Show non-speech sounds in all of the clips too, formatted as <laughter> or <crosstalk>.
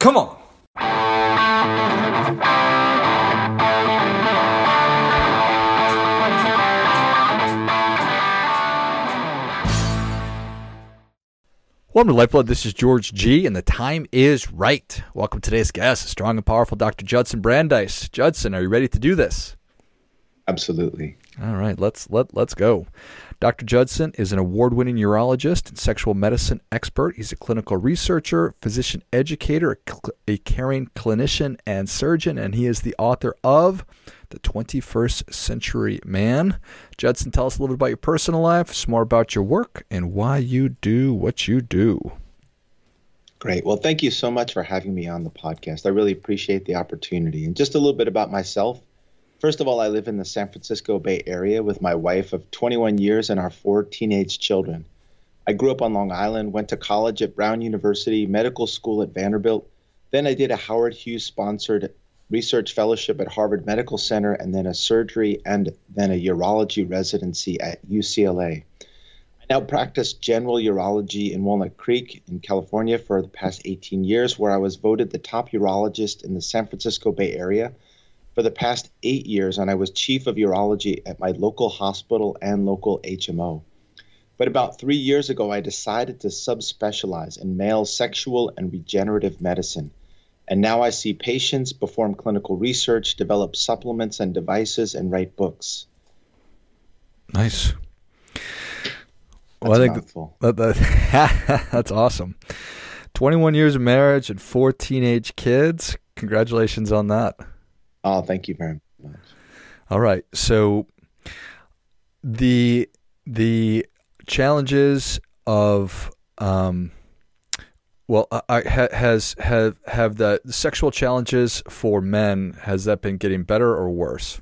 Come on. Welcome to Lifeblood. This is George G, and the time is right. Welcome to today's guest, strong and powerful Dr. Judson Brandeis. Judson, are you ready to do this? Absolutely. All right, let's let let's go. Dr. Judson is an award-winning urologist and sexual medicine expert. He's a clinical researcher, physician educator, a, cl- a caring clinician, and surgeon, and he is the author of the 21st Century Man. Judson, tell us a little bit about your personal life, some more about your work, and why you do what you do. Great. Well, thank you so much for having me on the podcast. I really appreciate the opportunity. And just a little bit about myself. First of all, I live in the San Francisco Bay Area with my wife of 21 years and our four teenage children. I grew up on Long Island, went to college at Brown University, medical school at Vanderbilt. Then I did a Howard Hughes sponsored research fellowship at Harvard Medical Center, and then a surgery and then a urology residency at UCLA. I now practice general urology in Walnut Creek in California for the past 18 years, where I was voted the top urologist in the San Francisco Bay Area for the past eight years, and I was chief of urology at my local hospital and local HMO. But about three years ago, I decided to subspecialize in male sexual and regenerative medicine and now I see patients, perform clinical research, develop supplements and devices, and write books. Nice. That's well, I think <laughs> that, that, that's awesome. 21 years of marriage and four teenage kids. Congratulations on that. Oh, thank you very much. All right. So the the challenges of um, well, I, has have have the sexual challenges for men has that been getting better or worse?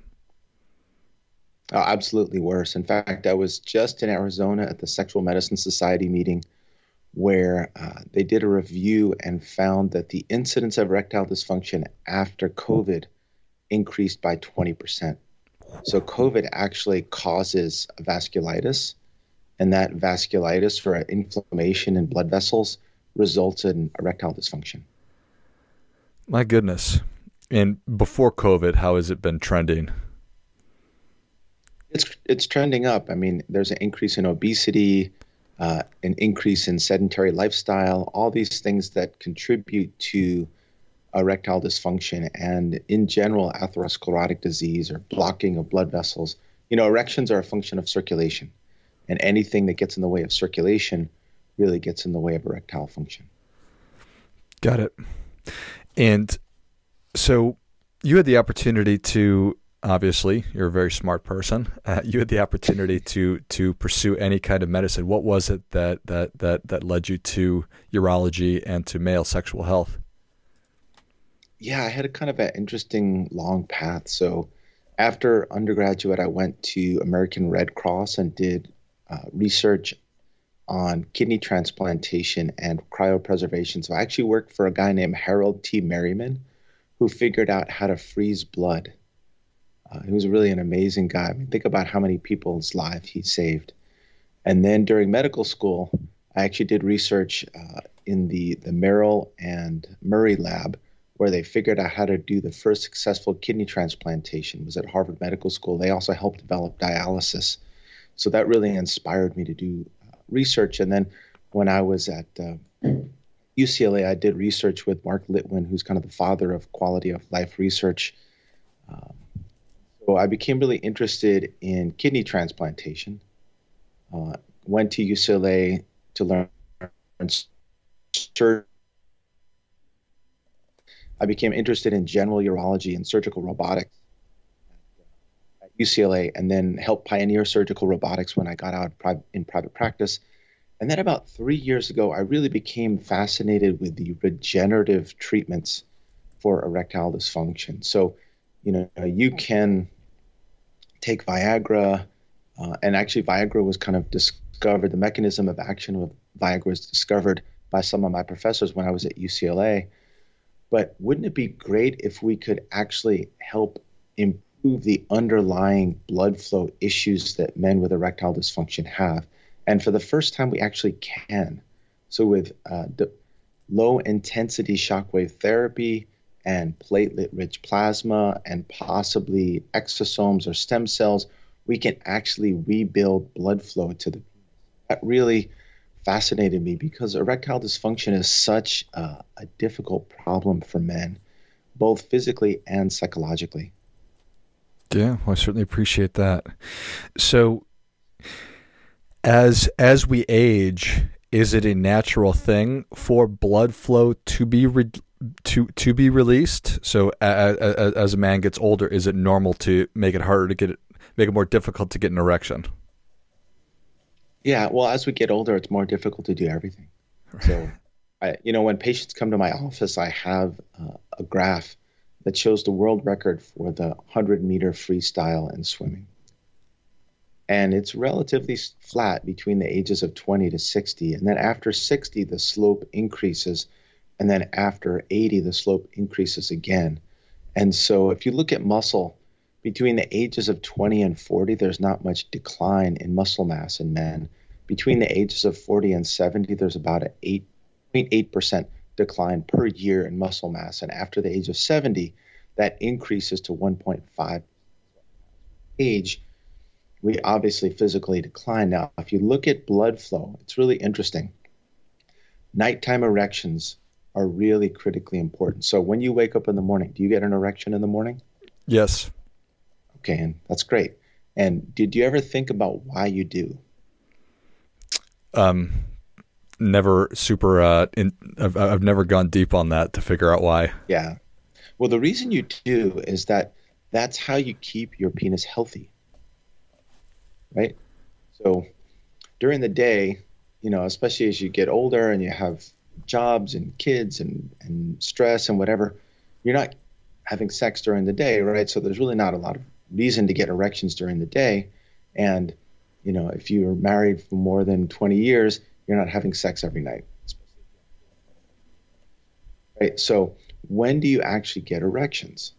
Oh, absolutely worse. In fact, I was just in Arizona at the Sexual Medicine Society meeting where uh, they did a review and found that the incidence of erectile dysfunction after COVID increased by 20%. So, COVID actually causes vasculitis, and that vasculitis for inflammation in blood vessels results in erectile dysfunction. My goodness. And before COVID, how has it been trending? It's it's trending up. I mean, there's an increase in obesity, uh, an increase in sedentary lifestyle, all these things that contribute to erectile dysfunction and, in general, atherosclerotic disease or blocking of blood vessels. You know, erections are a function of circulation, and anything that gets in the way of circulation really gets in the way of erectile function. Got it. And so you had the opportunity to obviously you're a very smart person uh, you had the opportunity to to pursue any kind of medicine what was it that that that that led you to urology and to male sexual health yeah i had a kind of an interesting long path so after undergraduate i went to american red cross and did uh, research on kidney transplantation and cryopreservation. So I actually worked for a guy named Harold T. Meryman who figured out how to freeze blood. Uh, he was really an amazing guy. I mean, think about how many people's lives he saved. And then during medical school, I actually did research uh, in the, the Merrill and Murray lab where they figured out how to do the first successful kidney transplantation. Was at Harvard Medical School. They also helped develop dialysis. So that really inspired me to do research. And then when I was at uh, UCLA, I did research with Mark Litwin, who's kind of the father of quality of life research. Um, so I became really interested in kidney transplantation. Uh, went to UCLA to learn surgery. I became interested in general urology and surgical robotics at UCLA, and then helped pioneer surgical robotics when I got out in private practice. And then about three years ago, I really became fascinated with the regenerative treatments for erectile dysfunction. So, you know, you can take Viagra, uh, and actually, Viagra was kind of discovered, the mechanism of action of Viagra was discovered by some of my professors when I was at UCLA. But wouldn't it be great if we could actually help improve the underlying blood flow issues that men with erectile dysfunction have? And for the first time, we actually can. So with uh, low intensity shockwave therapy and platelet rich plasma and possibly exosomes or stem cells, we can actually rebuild blood flow to the that really fascinated me because erectile dysfunction is such a, a difficult problem for men, both physically and psychologically. Yeah, well, I certainly appreciate that. So, as as we age, is it a natural thing for blood flow to be re- to to be released? So, as, as a man gets older, is it normal to make it harder to get it, make it more difficult to get an erection? Yeah, well, as we get older, it's more difficult to do everything. So, I, you know, when patients come to my office, I have uh, a graph that shows the world record for the 100 meter freestyle and swimming. And it's relatively flat between the ages of 20 to 60. And then after 60, the slope increases. And then after 80, the slope increases again. And so if you look at muscle, between the ages of 20 and 40, there's not much decline in muscle mass in men. Between the ages of 40 and 70, there's about an 8.8% decline per year in muscle mass. And after the age of 70, that increases to 1.5 age. We obviously physically decline. Now, if you look at blood flow, it's really interesting. Nighttime erections are really critically important. So when you wake up in the morning, do you get an erection in the morning? Yes. Okay, and that's great. And did you ever think about why you do? Um, never super. Uh, in, I've I've never gone deep on that to figure out why. Yeah. Well, the reason you do is that that's how you keep your penis healthy. Right. So during the day, you know, especially as you get older and you have jobs and kids and, and stress and whatever, you're not having sex during the day, right? So there's really not a lot of reason to get erections during the day. And, you know, if you're married for more than 20 years, you're not having sex every night. Right? So, when do you actually get erections?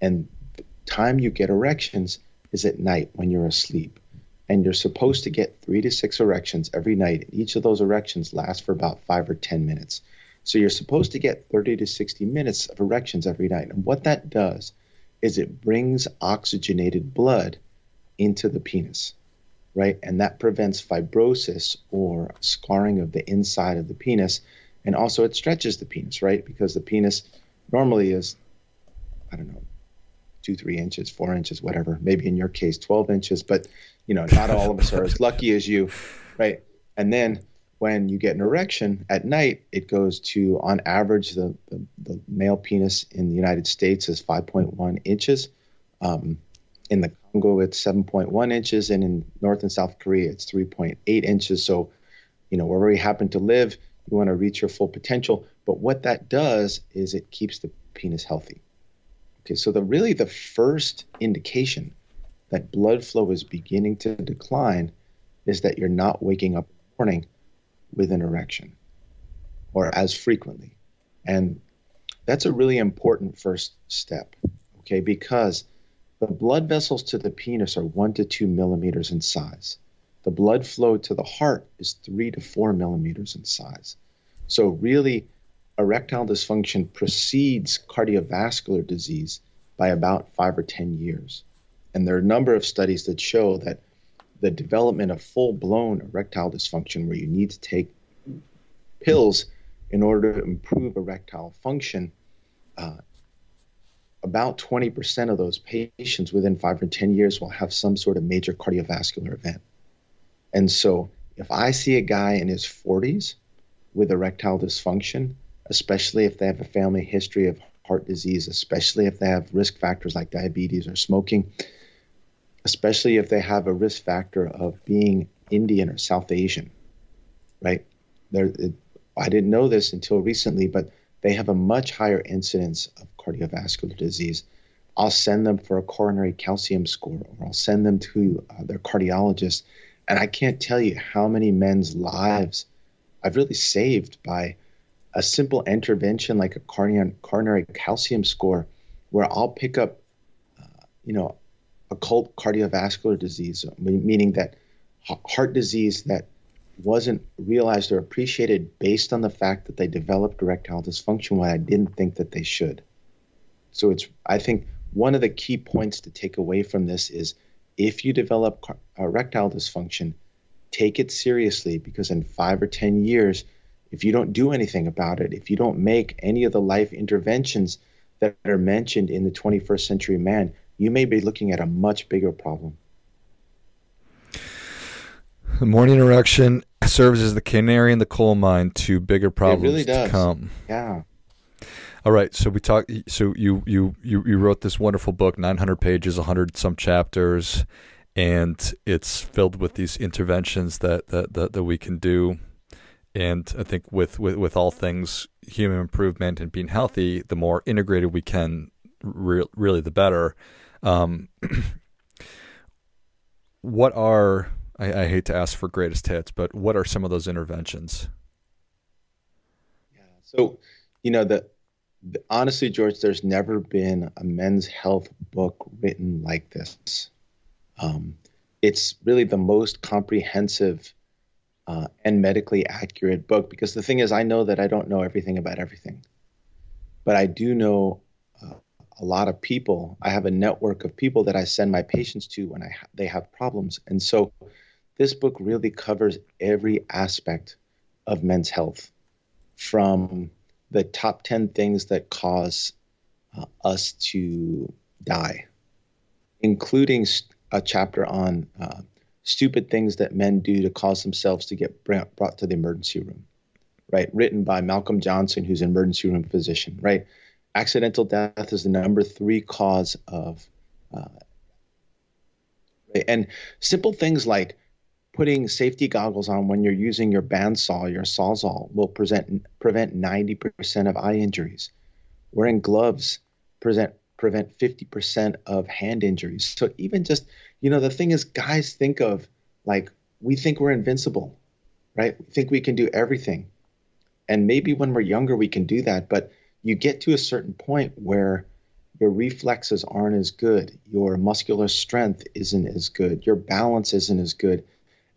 And the time you get erections is at night when you're asleep. And you're supposed to get three to six erections every night. And each of those erections lasts for about five or 10 minutes. So you're supposed to get 30 to 60 minutes of erections every night. And what that does is it brings oxygenated blood into the penis right? And that prevents fibrosis or scarring of the inside of the penis. And also it stretches the penis, right? Because the penis normally is, I don't know, two, three inches, four inches, whatever. Maybe in your case, 12 inches, but you know, not all of us are as lucky as you, right? And then when you get an erection at night, it goes to, on average, the, the, the male penis in the United States is 5.1 inches. Um, in the Congo, it's 7.1 inches, and in North and South Korea, it's 3.8 inches. So, you know, wherever you happen to live, you want to reach your full potential. But what that does is it keeps the penis healthy. Okay, so the really the first indication that blood flow is beginning to decline is that you're not waking up in the morning with an erection or as frequently. And that's a really important first step, okay, because the blood vessels to the penis are one to two millimeters in size. The blood flow to the heart is three to four millimeters in size. So, really, erectile dysfunction precedes cardiovascular disease by about five or 10 years. And there are a number of studies that show that the development of full blown erectile dysfunction, where you need to take pills in order to improve erectile function, uh, about 20% of those patients within five or 10 years will have some sort of major cardiovascular event. And so if I see a guy in his 40s with erectile dysfunction, especially if they have a family history of heart disease, especially if they have risk factors like diabetes or smoking, especially if they have a risk factor of being Indian or South Asian, right? There, I didn't know this until recently, but they have a much higher incidence of cardiovascular disease. I'll send them for a coronary calcium score or I'll send them to uh, their cardiologist. And I can't tell you how many men's lives I've really saved by a simple intervention like a coronary, coronary calcium score where I'll pick up, uh, you know, occult cardiovascular disease, meaning that heart disease that wasn't realized or appreciated based on the fact that they developed erectile dysfunction when I didn't think that they should. So it's I think one of the key points to take away from this is if you develop erectile dysfunction, take it seriously because in 5 or 10 years if you don't do anything about it, if you don't make any of the life interventions that are mentioned in the 21st century man, you may be looking at a much bigger problem. The morning erection serves as the canary in the coal mine to bigger problems really to come. Yeah. All right, so we talked. So you you you you wrote this wonderful book, 900 pages, 100 some chapters, and it's filled with these interventions that that that, that we can do. And I think with, with with all things human improvement and being healthy, the more integrated we can, re- really, the better. Um, what are I, I hate to ask for greatest hits, but what are some of those interventions? Yeah. So, you know, the, the honestly, George, there's never been a men's health book written like this. Um, it's really the most comprehensive uh, and medically accurate book because the thing is, I know that I don't know everything about everything, but I do know a lot of people. I have a network of people that I send my patients to when I ha- they have problems, and so this book really covers every aspect of men's health from the top 10 things that cause uh, us to die, including a chapter on uh, stupid things that men do to cause themselves to get brought to the emergency room, right? Written by Malcolm Johnson, who's an emergency room physician, right? Accidental death is the number three cause of, uh, and simple things like putting safety goggles on when you're using your bandsaw, your sawzall, will present, prevent 90% of eye injuries. Wearing gloves present, prevent 50% of hand injuries. So even just, you know, the thing is, guys think of like, we think we're invincible, right? We think we can do everything. And maybe when we're younger, we can do that. But you get to a certain point where your reflexes aren't as good, your muscular strength isn't as good, your balance isn't as good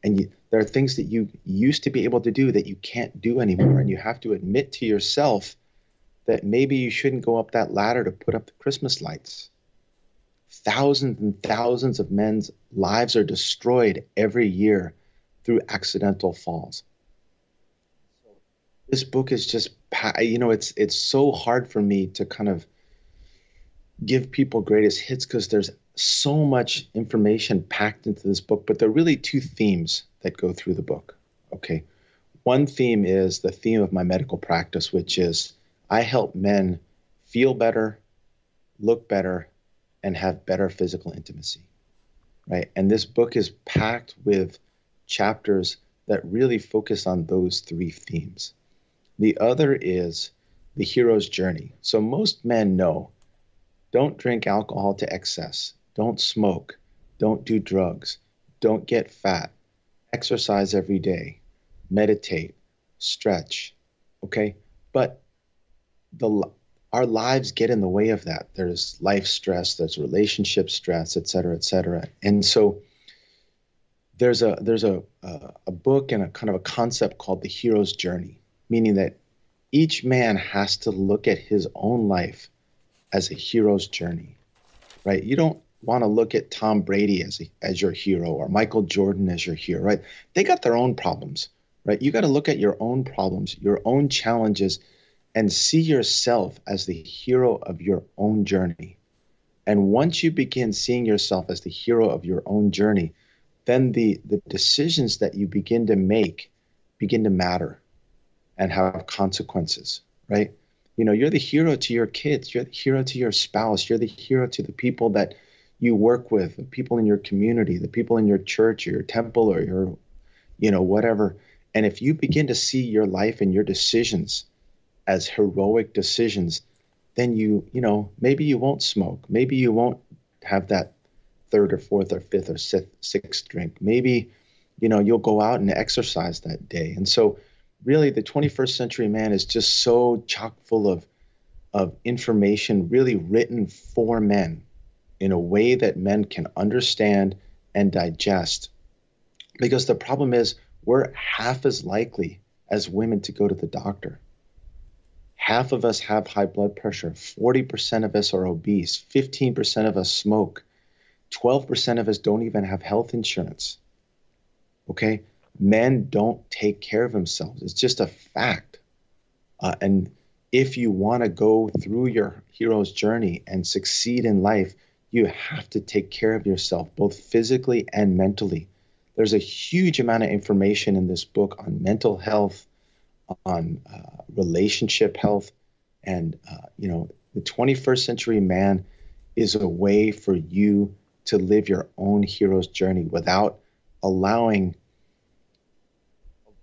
and you, there are things that you used to be able to do that you can't do anymore and you have to admit to yourself that maybe you shouldn't go up that ladder to put up the christmas lights. Thousands and thousands of men's lives are destroyed every year through accidental falls this book is just you know it's it's so hard for me to kind of give people greatest hits because there's so much information packed into this book, but there are really two themes that go through the book. Okay. One theme is the theme of my medical practice, which is I help men feel better, look better, and have better physical intimacy. Right. And this book is packed with chapters that really focus on those three themes. The other is the hero's journey. So most men know don't drink alcohol to excess. Don't smoke. Don't do drugs. Don't get fat. Exercise every day. Meditate. Stretch. Okay? But the our lives get in the way of that. There's life stress, there's relationship stress, et cetera, et cetera. And so there's a there's a a, a book and a kind of a concept called the hero's journey, meaning that each man has to look at his own life as a hero's journey, right? You don't want to look at Tom Brady as a, as your hero or Michael Jordan as your hero, right? They got their own problems, right? You got to look at your own problems, your own challenges, and see yourself as the hero of your own journey. And once you begin seeing yourself as the hero of your own journey, then the, the decisions that you begin to make begin to matter and have consequences, right? You know, you're the hero to your kids, you're the hero to your spouse, you're the hero to the people that you work with, the people in your community, the people in your church or your temple or your, you know, whatever. And if you begin to see your life and your decisions as heroic decisions, then you, you know, maybe you won't smoke. Maybe you won't have that third or fourth or fifth or sixth drink. Maybe, you know, you'll go out and exercise that day. And so, really, the 21st century man is just so chock full of, of information really written for men in a way that men can understand and digest. Because the problem is, we're half as likely as women to go to the doctor. Half of us have high blood pressure, 40% of us are obese, 15% of us smoke, 12% of us don't even have health insurance. Okay? Men don't take care of themselves. It's just a fact. Uh, and if you want to go through your hero's journey and succeed in life, you have to take care of yourself, both physically and mentally. There's a huge amount of information in this book on mental health, on uh, relationship health, and uh, you know, the 21st century man is a way for you to live your own hero's journey without allowing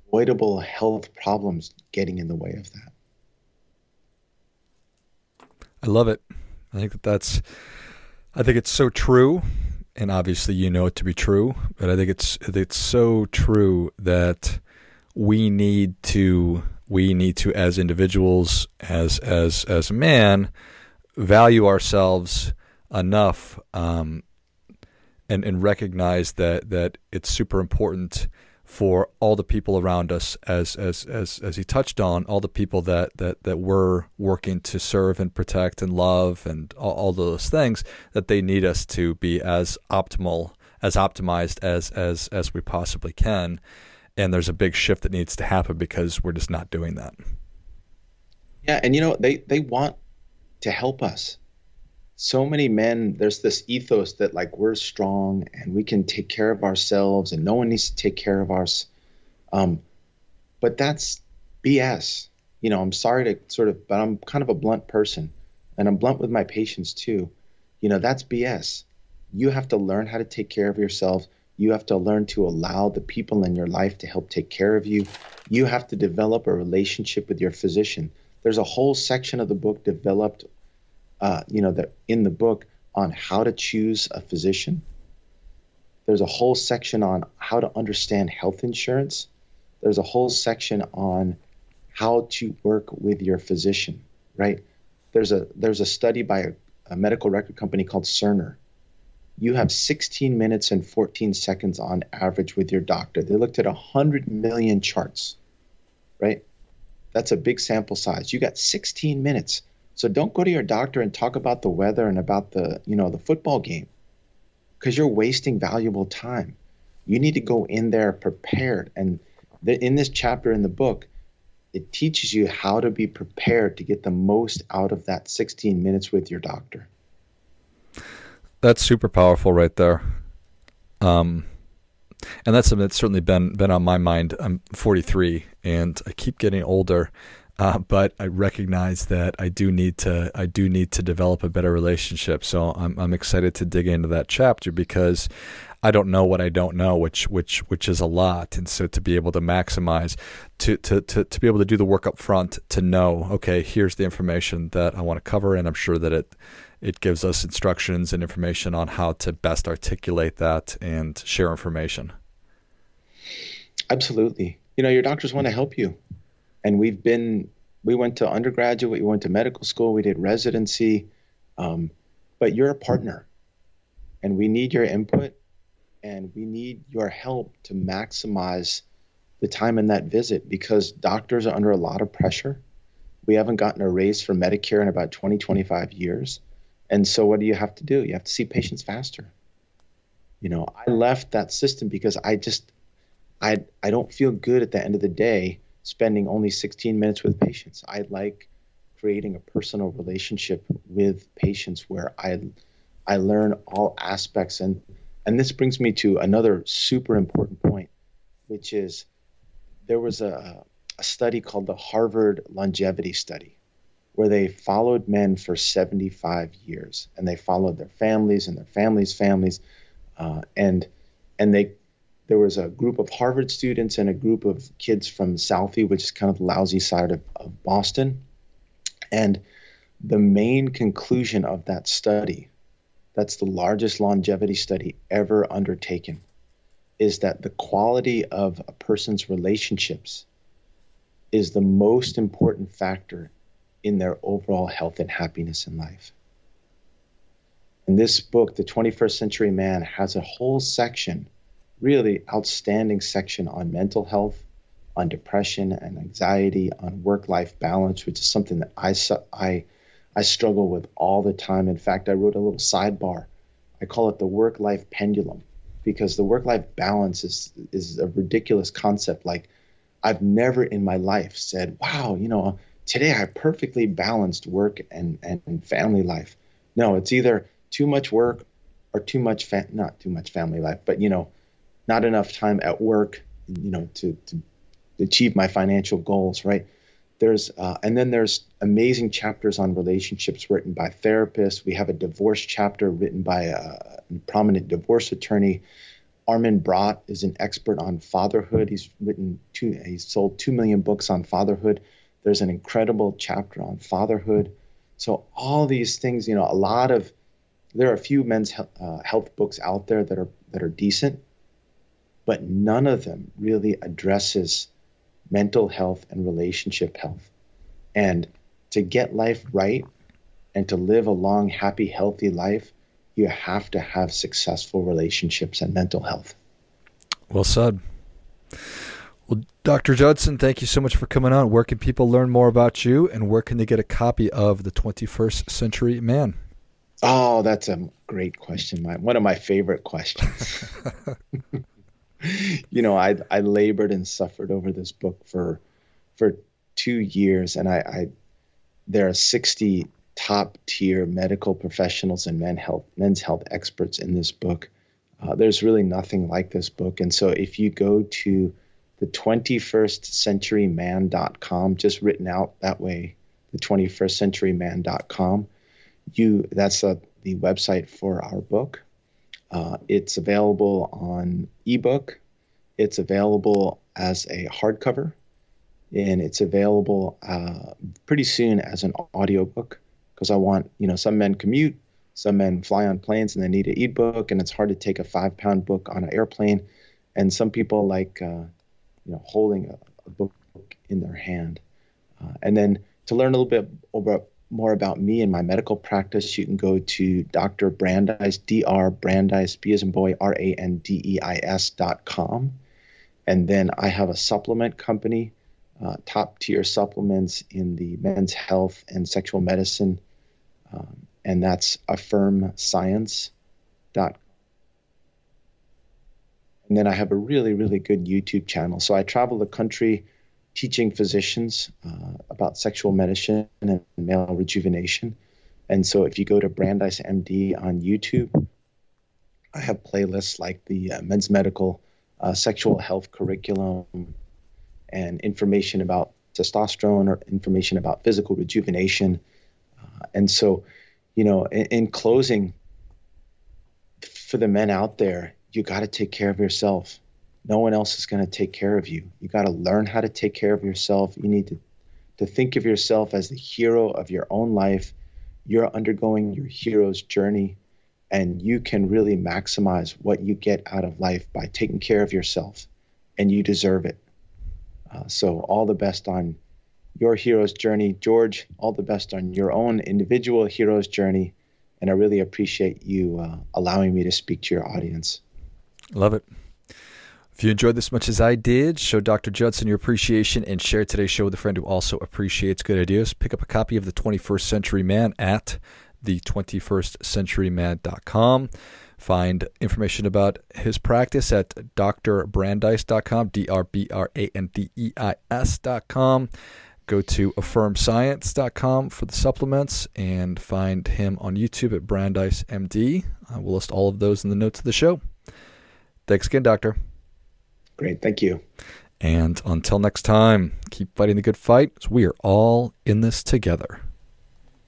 avoidable health problems getting in the way of that. I love it. I think that that's I think it's so true and obviously you know it to be true, but I think it's it's so true that we need to we need to as individuals as as as a man value ourselves enough um, and and recognize that that it's super important for all the people around us as as as as he touched on all the people that that that we're working to serve and protect and love and all, all those things that they need us to be as optimal as optimized as as as we possibly can. And there's a big shift that needs to happen because we're just not doing that. Yeah and you know they they want to help us so many men there's this ethos that like we're strong and we can take care of ourselves and no one needs to take care of us. Um, but that's bs you know i'm sorry to sort of but i'm kind of a blunt person and i'm blunt with my patients too. You know that's bs you have to learn how to take care of yourself. You have to learn to allow the people in your life to help take care of you. You have to develop a relationship with your physician. There's a whole section of the book developed uh, you know, that in the book on how to choose a physician. There's a whole section on how to understand health insurance. There's a whole section on how to work with your physician, right? There's a there's a study by a, a medical record company called Cerner. You have 16 minutes and 14 seconds on average with your doctor. They looked at 100 million charts, right? That's a big sample size. You got 16 minutes so don't go to your doctor and talk about the weather and about the, you know, the football game because you're wasting valuable time. You need to go in there prepared. And in this chapter in the book, it teaches you how to be prepared to get the most out of that 16 minutes with your doctor. That's super powerful right there. Um, and that's something that's certainly been been on my mind. I'm 43 and I keep getting older, uh, but I recognize that I do need to I do need to develop a better relationship. So I'm I'm excited to dig into that chapter because I don't know what I don't know, which which which is a lot. And so to be able to maximize, to to to, to be able to do the work up front, to know, okay, here's the information that I want to cover, and I'm sure that it it gives us instructions and information on how to best articulate that and share information. Absolutely. You know, your doctors want to help you and we've been we went to undergraduate, we went to medical school, we did residency, um, but you're a partner, and we need your input, and we need your help to maximize the time in that visit because doctors are under a lot of pressure. We haven't gotten a raise for Medicare in about 20, 25 years. And so what do you have to do? You have to see patients faster. You know, I left that system because I just I I don't feel good at the end of the day spending only 16 minutes with patients. I like creating a personal relationship with patients where I I learn all aspects and and this brings me to another super important point, which is there was a, a study called the Harvard Longevity Study, where they followed men for 75 years, and they followed their families and their families' families, uh, and and they there was a group of Harvard students and a group of kids from Southie, which is kind of the lousy side of, of Boston. And the main conclusion of that study, that's the largest longevity study ever undertaken, is that the quality of a person's relationships is the most important factor in their overall health and happiness in life. And this book, The 21st Century Man, has a whole section really outstanding section on mental health, on depression and anxiety, on work-life balance, which is something that I I I struggle with all the time. In fact, I wrote a little sidebar. I call it the work-life pendulum because the work-life balance is is a ridiculous concept. Like I've never in my life said, "Wow, you know, today I perfectly balanced work and and family life." No, it's either too much work or too much fa- not too much family life, but you know, not enough time at work, you know, to to achieve my financial goals, right? There's uh, and then there's amazing chapters on relationships written by therapists. We have a divorce chapter written by a prominent divorce attorney. Armin Brott is an expert on fatherhood. He's written two, he's sold two million books on fatherhood. There's an incredible chapter on fatherhood. So all these things, you know, a lot of there are a few men's uh, health books out there that are that are decent, but none of them really addresses mental health and relationship health. And to get life right and to live a long, happy, healthy life, you have to have successful relationships and mental health. Well said. Well, Dr. Judson, thank you so much for coming on. Where can people learn more about you and where can they get a copy of The 21st Century Man? Oh, that's a great question. My, one of my favorite questions. <laughs> <laughs> you know, I I labored and suffered over this book for for two years, and I, I there are sixty top tier medical professionals and men health men's health experts in this book. Uh, there's really nothing like this book, and so if you go to the 21st centuryman.com, just written out that way, the 21st centuryman.com, you that's a, the website for our book. Uh, it's available on ebook. It's available as a hardcover, and it's available uh, pretty soon as an audiobook because I want you know some men commute, some men fly on planes and they need an ebook, and it's hard to take a five pound book on an airplane, and some people like uh, you know holding a, a, book in their hand, uh, and then to learn a little bit about more about me and my medical practice, you can go to Dr. Brandeis, Dr. Brandeis, B as in boy, R A N D E I S dot com. And then I have a supplement company, uh, top tier supplements in the men's health and sexual medicine. Um, and that's Affirm Science. Dot. And then I have a really, really good YouTube channel. So I travel the country teaching physicians uh, about sexual medicine and male rejuvenation. And so if you go to Brandeis MD on YouTube, I have playlists like the uh, men's medical uh, sexual health curriculum and information about testosterone or information about physical rejuvenation. Uh, and so, you know, in, in closing, for the men out there, you got to take care of yourself no one else is going to take care of you. You got to learn how to take care of yourself. You need to, to think of yourself as the hero of your own life. You're undergoing your hero's journey, and you can really maximize what you get out of life by taking care of yourself, and you deserve it. Uh, so, all the best on your hero's journey. George, all the best on your own individual hero's journey. And I really appreciate you uh, allowing me to speak to your audience. Love it. If you enjoyed this much as I did, show Dr. Judson your appreciation and share today's show with a friend who also appreciates good ideas. Pick up a copy of The 21st Century Man at the21stcenturyman.com. Find information about his practice at drbrandeis.com, D R B R A N D E I S.com. Go to affirmscience.com for the supplements and find him on YouTube at Brandeis MD. I will list all of those in the notes of the show. Thanks again, Doctor. Great. Thank you. And until next time, keep fighting the good fight. We are all in this together.